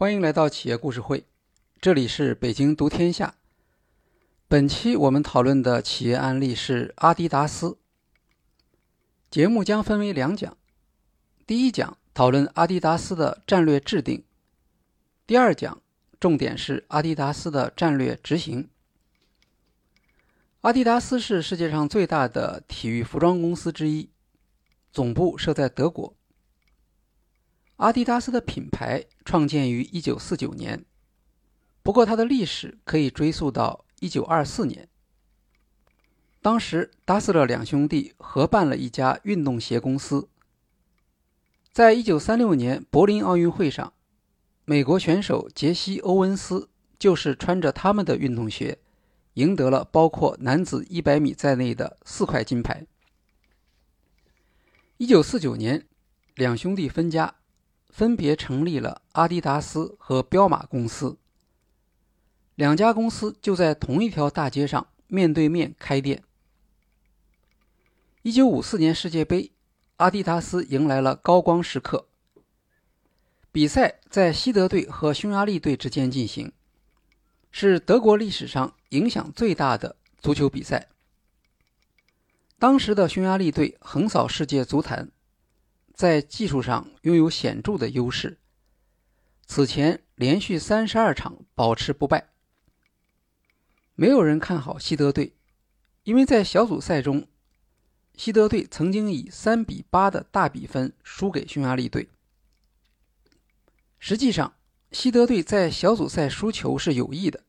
欢迎来到企业故事会，这里是北京读天下。本期我们讨论的企业案例是阿迪达斯。节目将分为两讲，第一讲讨论阿迪达斯的战略制定，第二讲重点是阿迪达斯的战略执行。阿迪达斯是世界上最大的体育服装公司之一，总部设在德国。阿迪达斯的品牌创建于1949年，不过它的历史可以追溯到1924年。当时，达斯勒两兄弟合办了一家运动鞋公司。在1936年柏林奥运会上，美国选手杰西·欧文斯就是穿着他们的运动鞋，赢得了包括男子100米在内的四块金牌。1949年，两兄弟分家。分别成立了阿迪达斯和彪马公司，两家公司就在同一条大街上面对面开店。一九五四年世界杯，阿迪达斯迎来了高光时刻。比赛在西德队和匈牙利队之间进行，是德国历史上影响最大的足球比赛。当时的匈牙利队横扫世界足坛。在技术上拥有显著的优势，此前连续三十二场保持不败。没有人看好西德队，因为在小组赛中，西德队曾经以三比八的大比分输给匈牙利队。实际上，西德队在小组赛输球是有意的，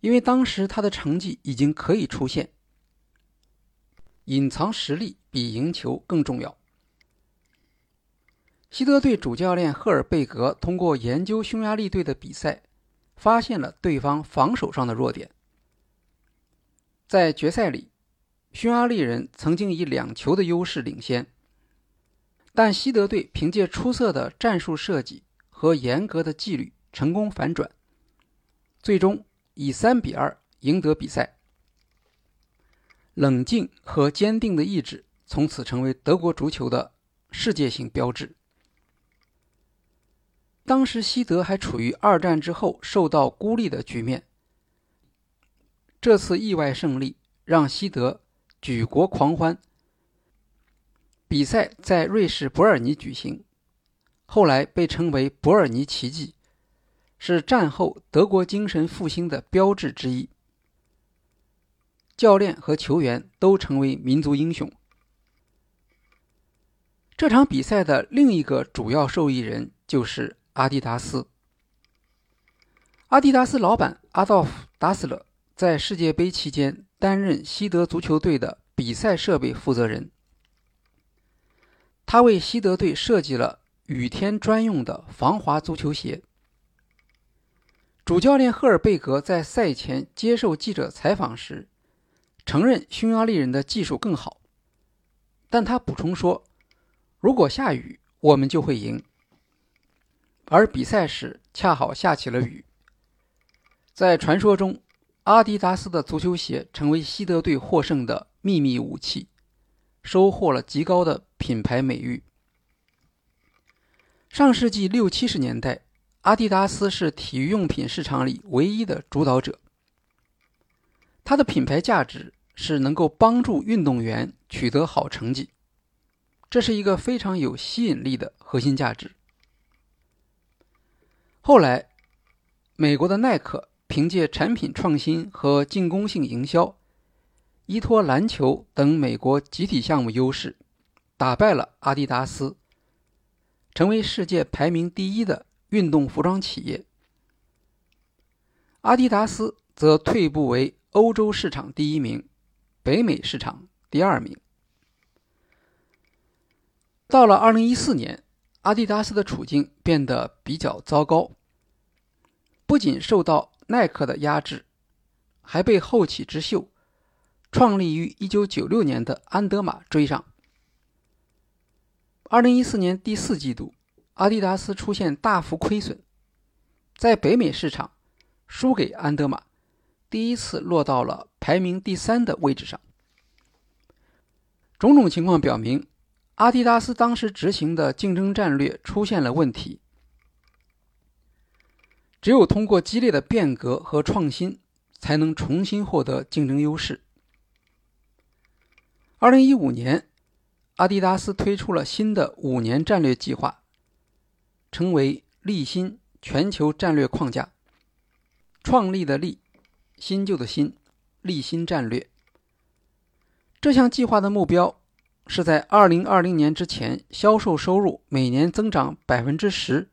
因为当时他的成绩已经可以出现。隐藏实力比赢球更重要。西德队主教练赫尔贝格通过研究匈牙利队的比赛，发现了对方防守上的弱点。在决赛里，匈牙利人曾经以两球的优势领先，但西德队凭借出色的战术设计和严格的纪律成功反转，最终以三比二赢得比赛。冷静和坚定的意志从此成为德国足球的世界性标志。当时西德还处于二战之后受到孤立的局面，这次意外胜利让西德举国狂欢。比赛在瑞士伯尔尼举行，后来被称为“伯尔尼奇迹”，是战后德国精神复兴的标志之一。教练和球员都成为民族英雄。这场比赛的另一个主要受益人就是。阿迪达斯，阿迪达斯老板阿道夫·达斯勒在世界杯期间担任西德足球队的比赛设备负责人。他为西德队设计了雨天专用的防滑足球鞋。主教练赫尔贝格在赛前接受记者采访时，承认匈牙利人的技术更好，但他补充说：“如果下雨，我们就会赢。”而比赛时恰好下起了雨。在传说中，阿迪达斯的足球鞋成为西德队获胜的秘密武器，收获了极高的品牌美誉。上世纪六七十年代，阿迪达斯是体育用品市场里唯一的主导者。它的品牌价值是能够帮助运动员取得好成绩，这是一个非常有吸引力的核心价值。后来，美国的耐克凭借产品创新和进攻性营销，依托篮球等美国集体项目优势，打败了阿迪达斯，成为世界排名第一的运动服装企业。阿迪达斯则退步为欧洲市场第一名，北美市场第二名。到了二零一四年。阿迪达斯的处境变得比较糟糕，不仅受到耐克的压制，还被后起之秀、创立于1996年的安德玛追上。2014年第四季度，阿迪达斯出现大幅亏损，在北美市场输给安德玛，第一次落到了排名第三的位置上。种种情况表明。阿迪达斯当时执行的竞争战略出现了问题。只有通过激烈的变革和创新，才能重新获得竞争优势。二零一五年，阿迪达斯推出了新的五年战略计划，称为“立新全球战略框架”。创立的立，新旧的新，立新战略。这项计划的目标是在二零二零年之前，销售收入每年增长百分之十，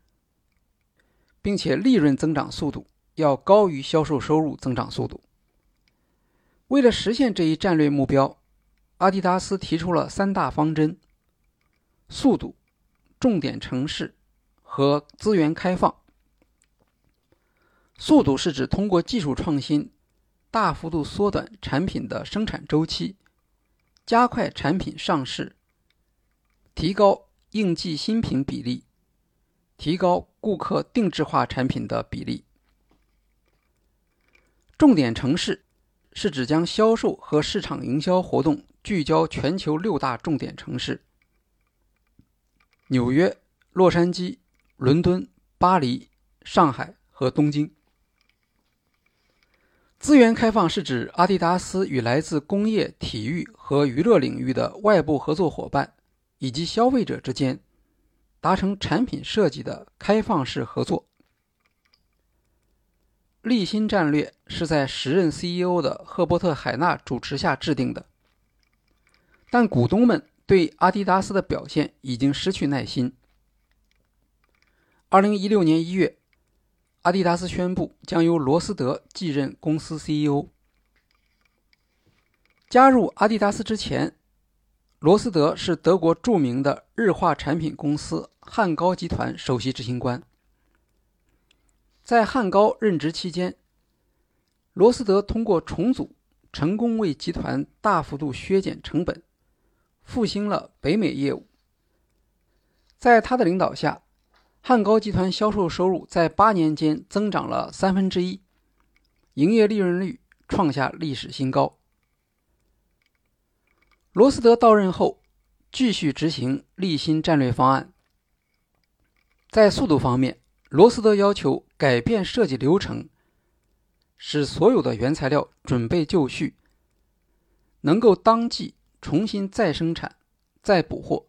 并且利润增长速度要高于销售收入增长速度。为了实现这一战略目标，阿迪达斯提出了三大方针：速度、重点城市和资源开放。速度是指通过技术创新，大幅度缩短产品的生产周期，加快产品上市，提高应季新品比例，提高顾客定制化产品的比例。重点城市是指将销售和市场营销活动。聚焦全球六大重点城市：纽约、洛杉矶、伦敦、巴黎、上海和东京。资源开放是指阿迪达斯与来自工业、体育和娱乐领域的外部合作伙伴以及消费者之间达成产品设计的开放式合作。立新战略是在时任 CEO 的赫伯特·海纳主持下制定的。但股东们对阿迪达斯的表现已经失去耐心。二零一六年一月，阿迪达斯宣布将由罗斯德继任公司 CEO。加入阿迪达斯之前，罗斯德是德国著名的日化产品公司汉高集团首席执行官。在汉高任职期间，罗斯德通过重组，成功为集团大幅度削减成本。复兴了北美业务。在他的领导下，汉高集团销售收入在八年间增长了三分之一，营业利润率创下历史新高。罗斯德到任后，继续执行立新战略方案。在速度方面，罗斯德要求改变设计流程，使所有的原材料准备就绪，能够当季。重新再生产、再补货，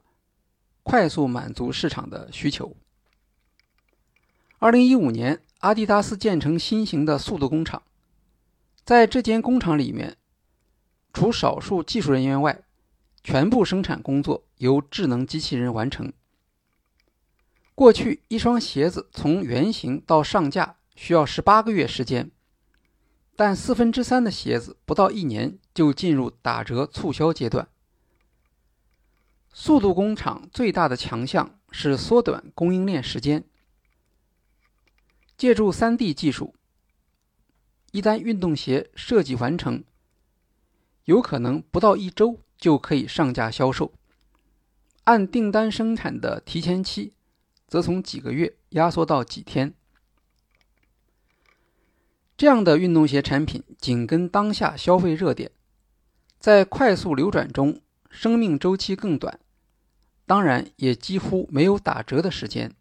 快速满足市场的需求。二零一五年，阿迪达斯建成新型的速度工厂，在这间工厂里面，除少数技术人员外，全部生产工作由智能机器人完成。过去，一双鞋子从原型到上架需要十八个月时间。但四分之三的鞋子不到一年就进入打折促销阶段。速度工厂最大的强项是缩短供应链时间。借助 3D 技术，一单运动鞋设计完成，有可能不到一周就可以上架销售。按订单生产的提前期，则从几个月压缩到几天。这样的运动鞋产品紧跟当下消费热点，在快速流转中，生命周期更短，当然也几乎没有打折的时间。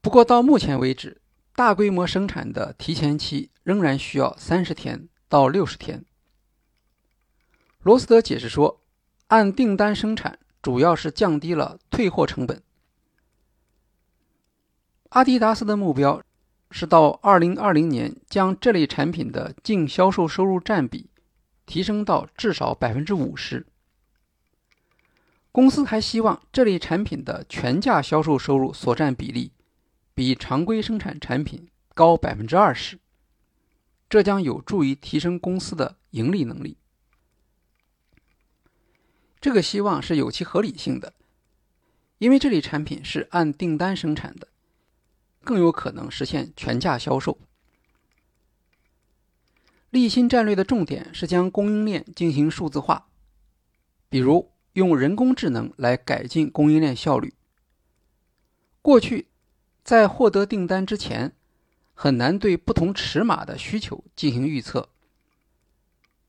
不过到目前为止，大规模生产的提前期仍然需要三十天到六十天。罗斯德解释说，按订单生产主要是降低了退货成本。阿迪达斯的目标。是到二零二零年将这类产品的净销售收入占比提升到至少百分之五十。公司还希望这类产品的全价销售收入所占比例比常规生产产品高百分之二十，这将有助于提升公司的盈利能力。这个希望是有其合理性的，因为这类产品是按订单生产的。更有可能实现全价销售。立新战略的重点是将供应链进行数字化，比如用人工智能来改进供应链效率。过去，在获得订单之前，很难对不同尺码的需求进行预测，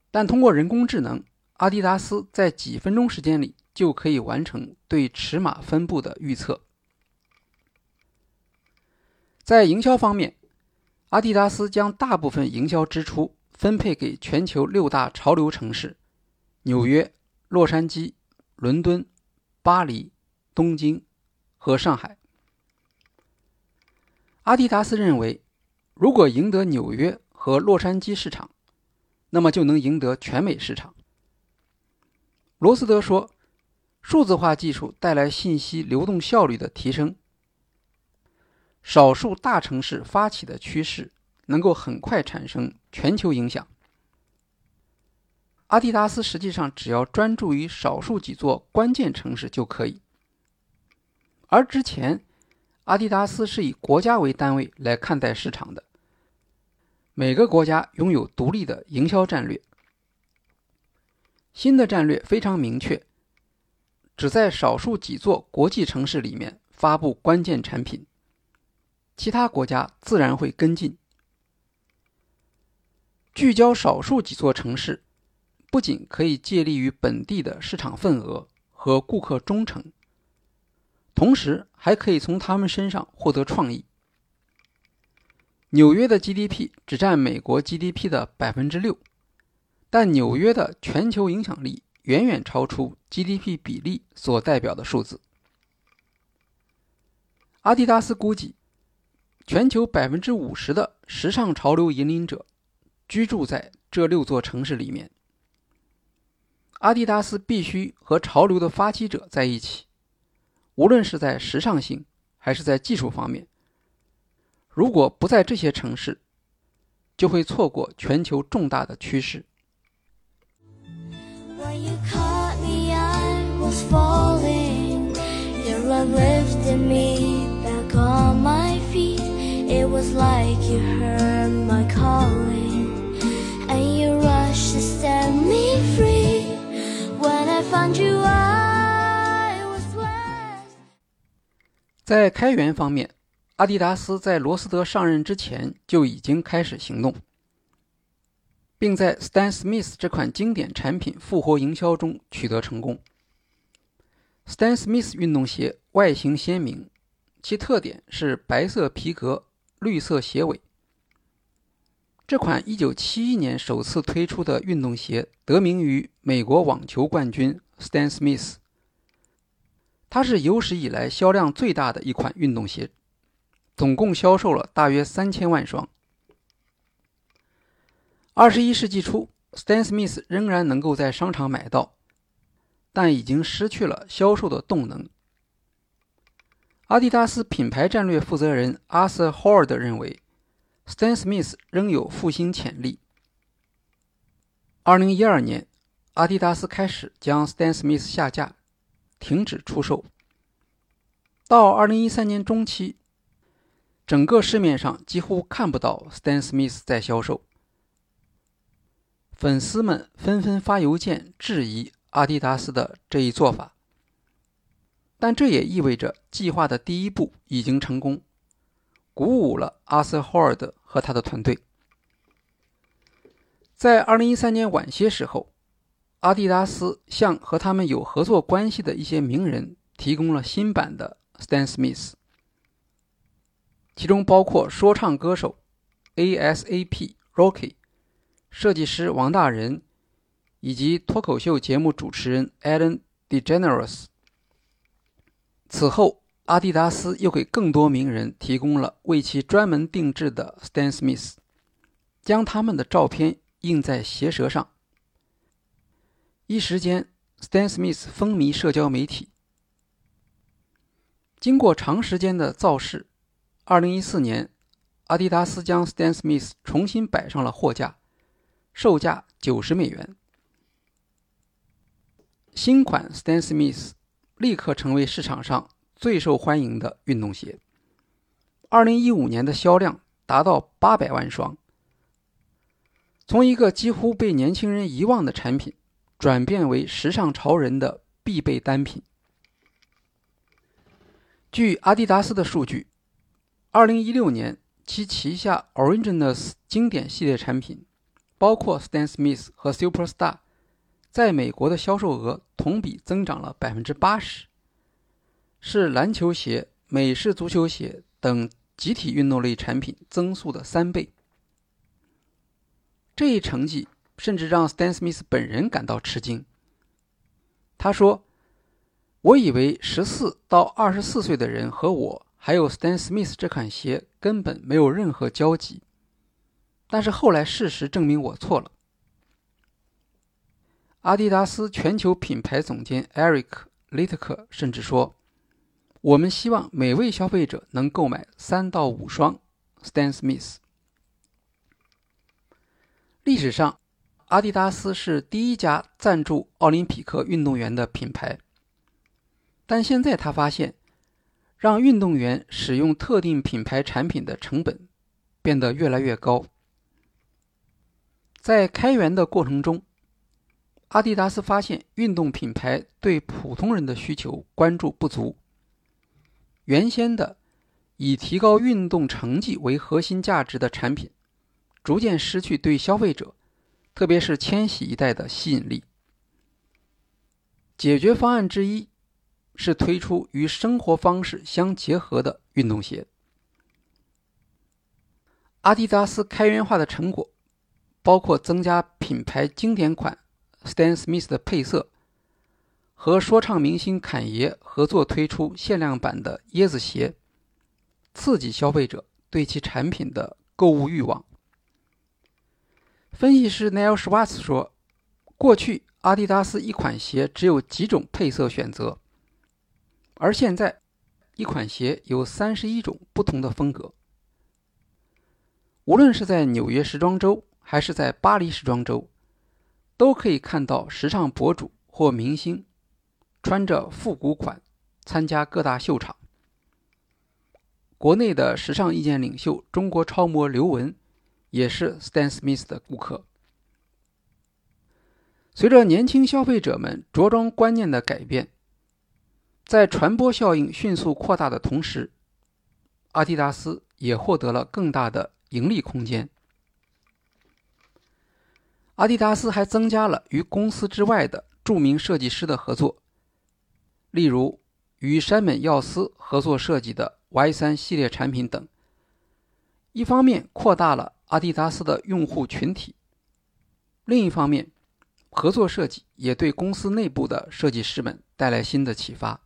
但通过人工智能，阿迪达斯在几分钟时间里就可以完成对尺码分布的预测。在营销方面，阿迪达斯将大部分营销支出分配给全球六大潮流城市：纽约、洛杉矶、伦敦、巴黎、东京和上海。阿迪达斯认为，如果赢得纽约和洛杉矶市场，那么就能赢得全美市场。罗斯德说：“数字化技术带来信息流动效率的提升，少数大城市发起的趋势能够很快产生全球影响。阿迪达斯实际上只要专注于少数几座关键城市就可以，而之前。”阿迪达斯是以国家为单位来看待市场的，每个国家拥有独立的营销战略。新的战略非常明确，只在少数几座国际城市里面发布关键产品，其他国家自然会跟进。聚焦少数几座城市，不仅可以借力于本地的市场份额和顾客忠诚。同时，还可以从他们身上获得创意。纽约的 GDP 只占美国 GDP 的百分之六，但纽约的全球影响力远远超出 GDP 比例所代表的数字。阿迪达斯估计，全球百分之五十的时尚潮流引领者居住在这六座城市里面。阿迪达斯必须和潮流的发起者在一起。无论是在时尚性还是在技术方面，如果不在这些城市，就会错过全球重大的趋势。Falling. Your arm lifted me back on my feet. It was like you heard my calling. And you rushed to set me free. When i found you i was west 在开源方面，阿迪达斯在罗斯德上任之前就已经开始行动，并在 Stan Smith 这款经典产品复活营销中取得成功。Stan Smith 运动鞋外形鲜明，其特点是白色皮革、绿色鞋尾。这款1971年首次推出的运动鞋得名于美国网球冠军 Stan Smith。它是有史以来销量最大的一款运动鞋，总共销售了大约三千万双。二十一世纪初，Stan Smith 仍然能够在商场买到，但已经失去了销售的动能。阿迪达斯品牌战略负责人 Arthur Howard 认为，Stan Smith 仍有复兴潜力。二零一二年，阿迪达斯开始将 Stan Smith 下架。停止出售。到二零一三年中期，整个市面上几乎看不到 Stan Smith 在销售。粉丝们纷纷发邮件质疑阿迪达斯的这一做法，但这也意味着计划的第一步已经成功，鼓舞了阿瑟·霍尔德和他的团队。在二零一三年晚些时候。阿迪达斯向和他们有合作关系的一些名人提供了新版的 Stan Smith，其中包括说唱歌手 A.S.A.P. Rocky、设计师王大仁以及脱口秀节目主持人 Ellen DeGeneres。此后，阿迪达斯又给更多名人提供了为其专门定制的 Stan Smith，将他们的照片印在鞋舌上。一时间，Stan Smith 风靡社交媒体。经过长时间的造势，二零一四年，阿迪达斯将 Stan Smith 重新摆上了货架，售价九十美元。新款 Stan Smith 立刻成为市场上最受欢迎的运动鞋。二零一五年的销量达到八百万双，从一个几乎被年轻人遗忘的产品。转变为时尚潮人的必备单品。据阿迪达斯的数据，二零一六年其旗下 Originals 经典系列产品，包括 Stan Smith 和 Superstar，在美国的销售额同比增长了百分之八十，是篮球鞋、美式足球鞋等集体运动类产品增速的三倍。这一成绩甚至让 Stan Smith 本人感到吃惊。他说：“我以为十四到二十四岁的人和我还有 Stan Smith 这款鞋根本没有任何交集，但是后来事实证明我错了。”阿迪达斯全球品牌总监 Eric Littke 甚至说：“我们希望每位消费者能购买三到五双 Stan Smith。”历史上，阿迪达斯是第一家赞助奥林匹克运动员的品牌。但现在他发现，让运动员使用特定品牌产品的成本变得越来越高。在开源的过程中，阿迪达斯发现，运动品牌对普通人的需求关注不足。原先的以提高运动成绩为核心价值的产品，逐渐失去对消费者，特别是千禧一代的吸引力。解决方案之一是推出与生活方式相结合的运动鞋。阿迪达斯开源化的成果包括增加品牌经典款。Stan Smith 的配色和说唱明星侃爷合作推出限量版的椰子鞋，刺激消费者对其产品的购物欲望。分析师 Neil Schwartz 说：“过去阿迪达斯一款鞋只有几种配色选择，而现在一款鞋有三十一种不同的风格。无论是在纽约时装周还是在巴黎时装周。”都可以看到时尚博主或明星穿着复古款参加各大秀场。国内的时尚意见领袖中国超模刘雯也是 Stan Smith 的顾客。随着年轻消费者们着装观念的改变，在传播效应迅速扩大的同时，阿迪达斯也获得了更大的盈利空间。阿迪达斯还增加了与公司之外的著名设计师的合作，例如与山本耀司合作设计的 Y3 系列产品等。一方面扩大了阿迪达斯的用户群体，另一方面，合作设计也对公司内部的设计师们带来新的启发。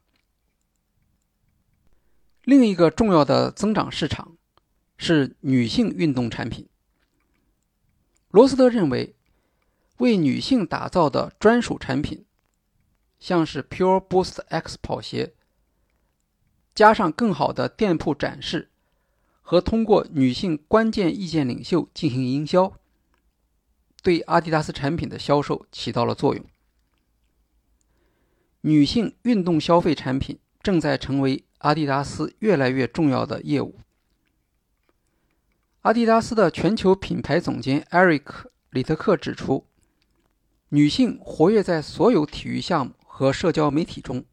另一个重要的增长市场是女性运动产品。罗斯德认为。为女性打造的专属产品，像是 Pure Boost X 跑鞋，加上更好的店铺展示和通过女性关键意见领袖进行营销，对阿迪达斯产品的销售起到了作用。女性运动消费产品正在成为阿迪达斯越来越重要的业务。阿迪达斯的全球品牌总监艾瑞克·里特克指出。女性活跃在所有体育项目和社交媒体中，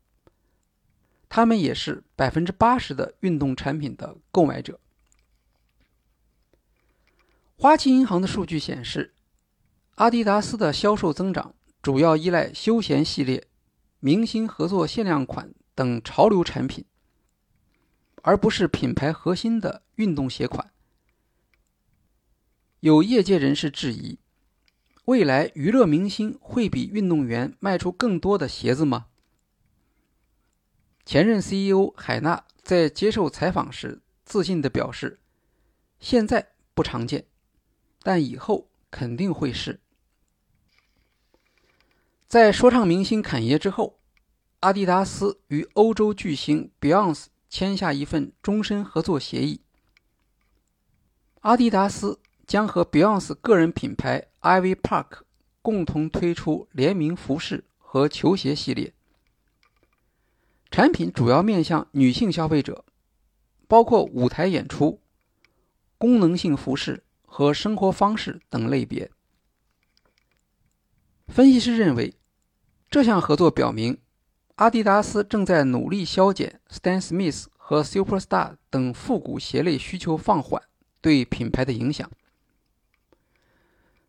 她们也是百分之八十的运动产品的购买者。花旗银行的数据显示，阿迪达斯的销售增长主要依赖休闲系列、明星合作限量款等潮流产品，而不是品牌核心的运动鞋款。有业界人士质疑。未来娱乐明星会比运动员卖出更多的鞋子吗？前任 CEO 海纳在接受采访时自信地表示：“现在不常见，但以后肯定会是。”在说唱明星坎爷之后，阿迪达斯与欧洲巨星 Beyonce 签下一份终身合作协议。阿迪达斯。将和 Beyonce 个人品牌 Ivy Park 共同推出联名服饰和球鞋系列，产品主要面向女性消费者，包括舞台演出、功能性服饰和生活方式等类别。分析师认为，这项合作表明，阿迪达斯正在努力削减 Stan Smith 和 Superstar 等复古鞋类需求放缓对品牌的影响。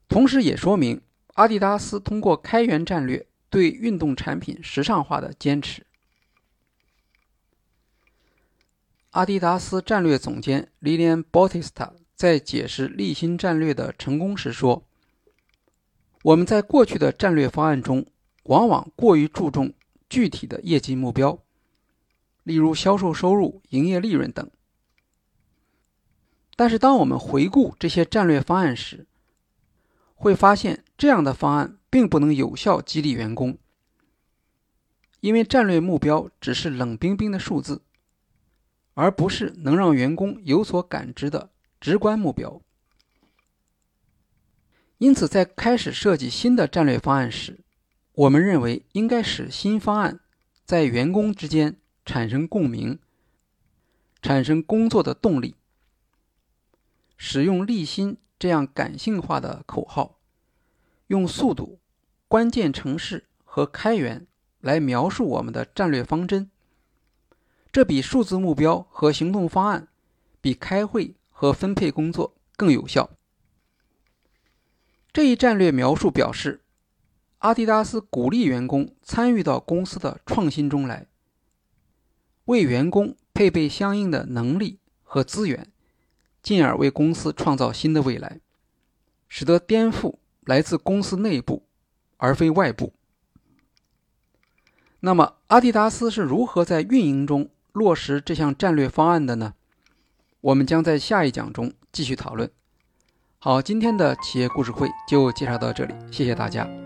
同时，也说明阿迪达斯通过开源战略对运动产品时尚化的坚持。阿迪达斯战略总监 Lilian Bautista 在解释立新战略的成功时说：“我们在过去的战略方案中，往往过于注重具体的业绩目标，例如销售收入、营业利润等。但是，当我们回顾这些战略方案时，会发现这样的方案并不能有效激励员工，因为战略目标只是冷冰冰的数字。”而不是能让员工有所感知的直观目标。因此，在开始设计新的战略方案时，我们认为应该使新方案在员工之间产生共鸣，产生工作的动力。使用“立新”这样感性化的口号，用速度、关键城市和开源来描述我们的战略方针。这比数字目标和行动方案，比开会和分配工作更有效。这一战略描述表示，阿迪达斯鼓励员工参与到公司的创新中来，为员工配备相应的能力和资源，进而为公司创造新的未来，使得颠覆来自公司内部，而非外部。那么，阿迪达斯是如何在运营中？落实这项战略方案的呢？我们将在下一讲中继续讨论。好，今天的企业故事会就介绍到这里，谢谢大家。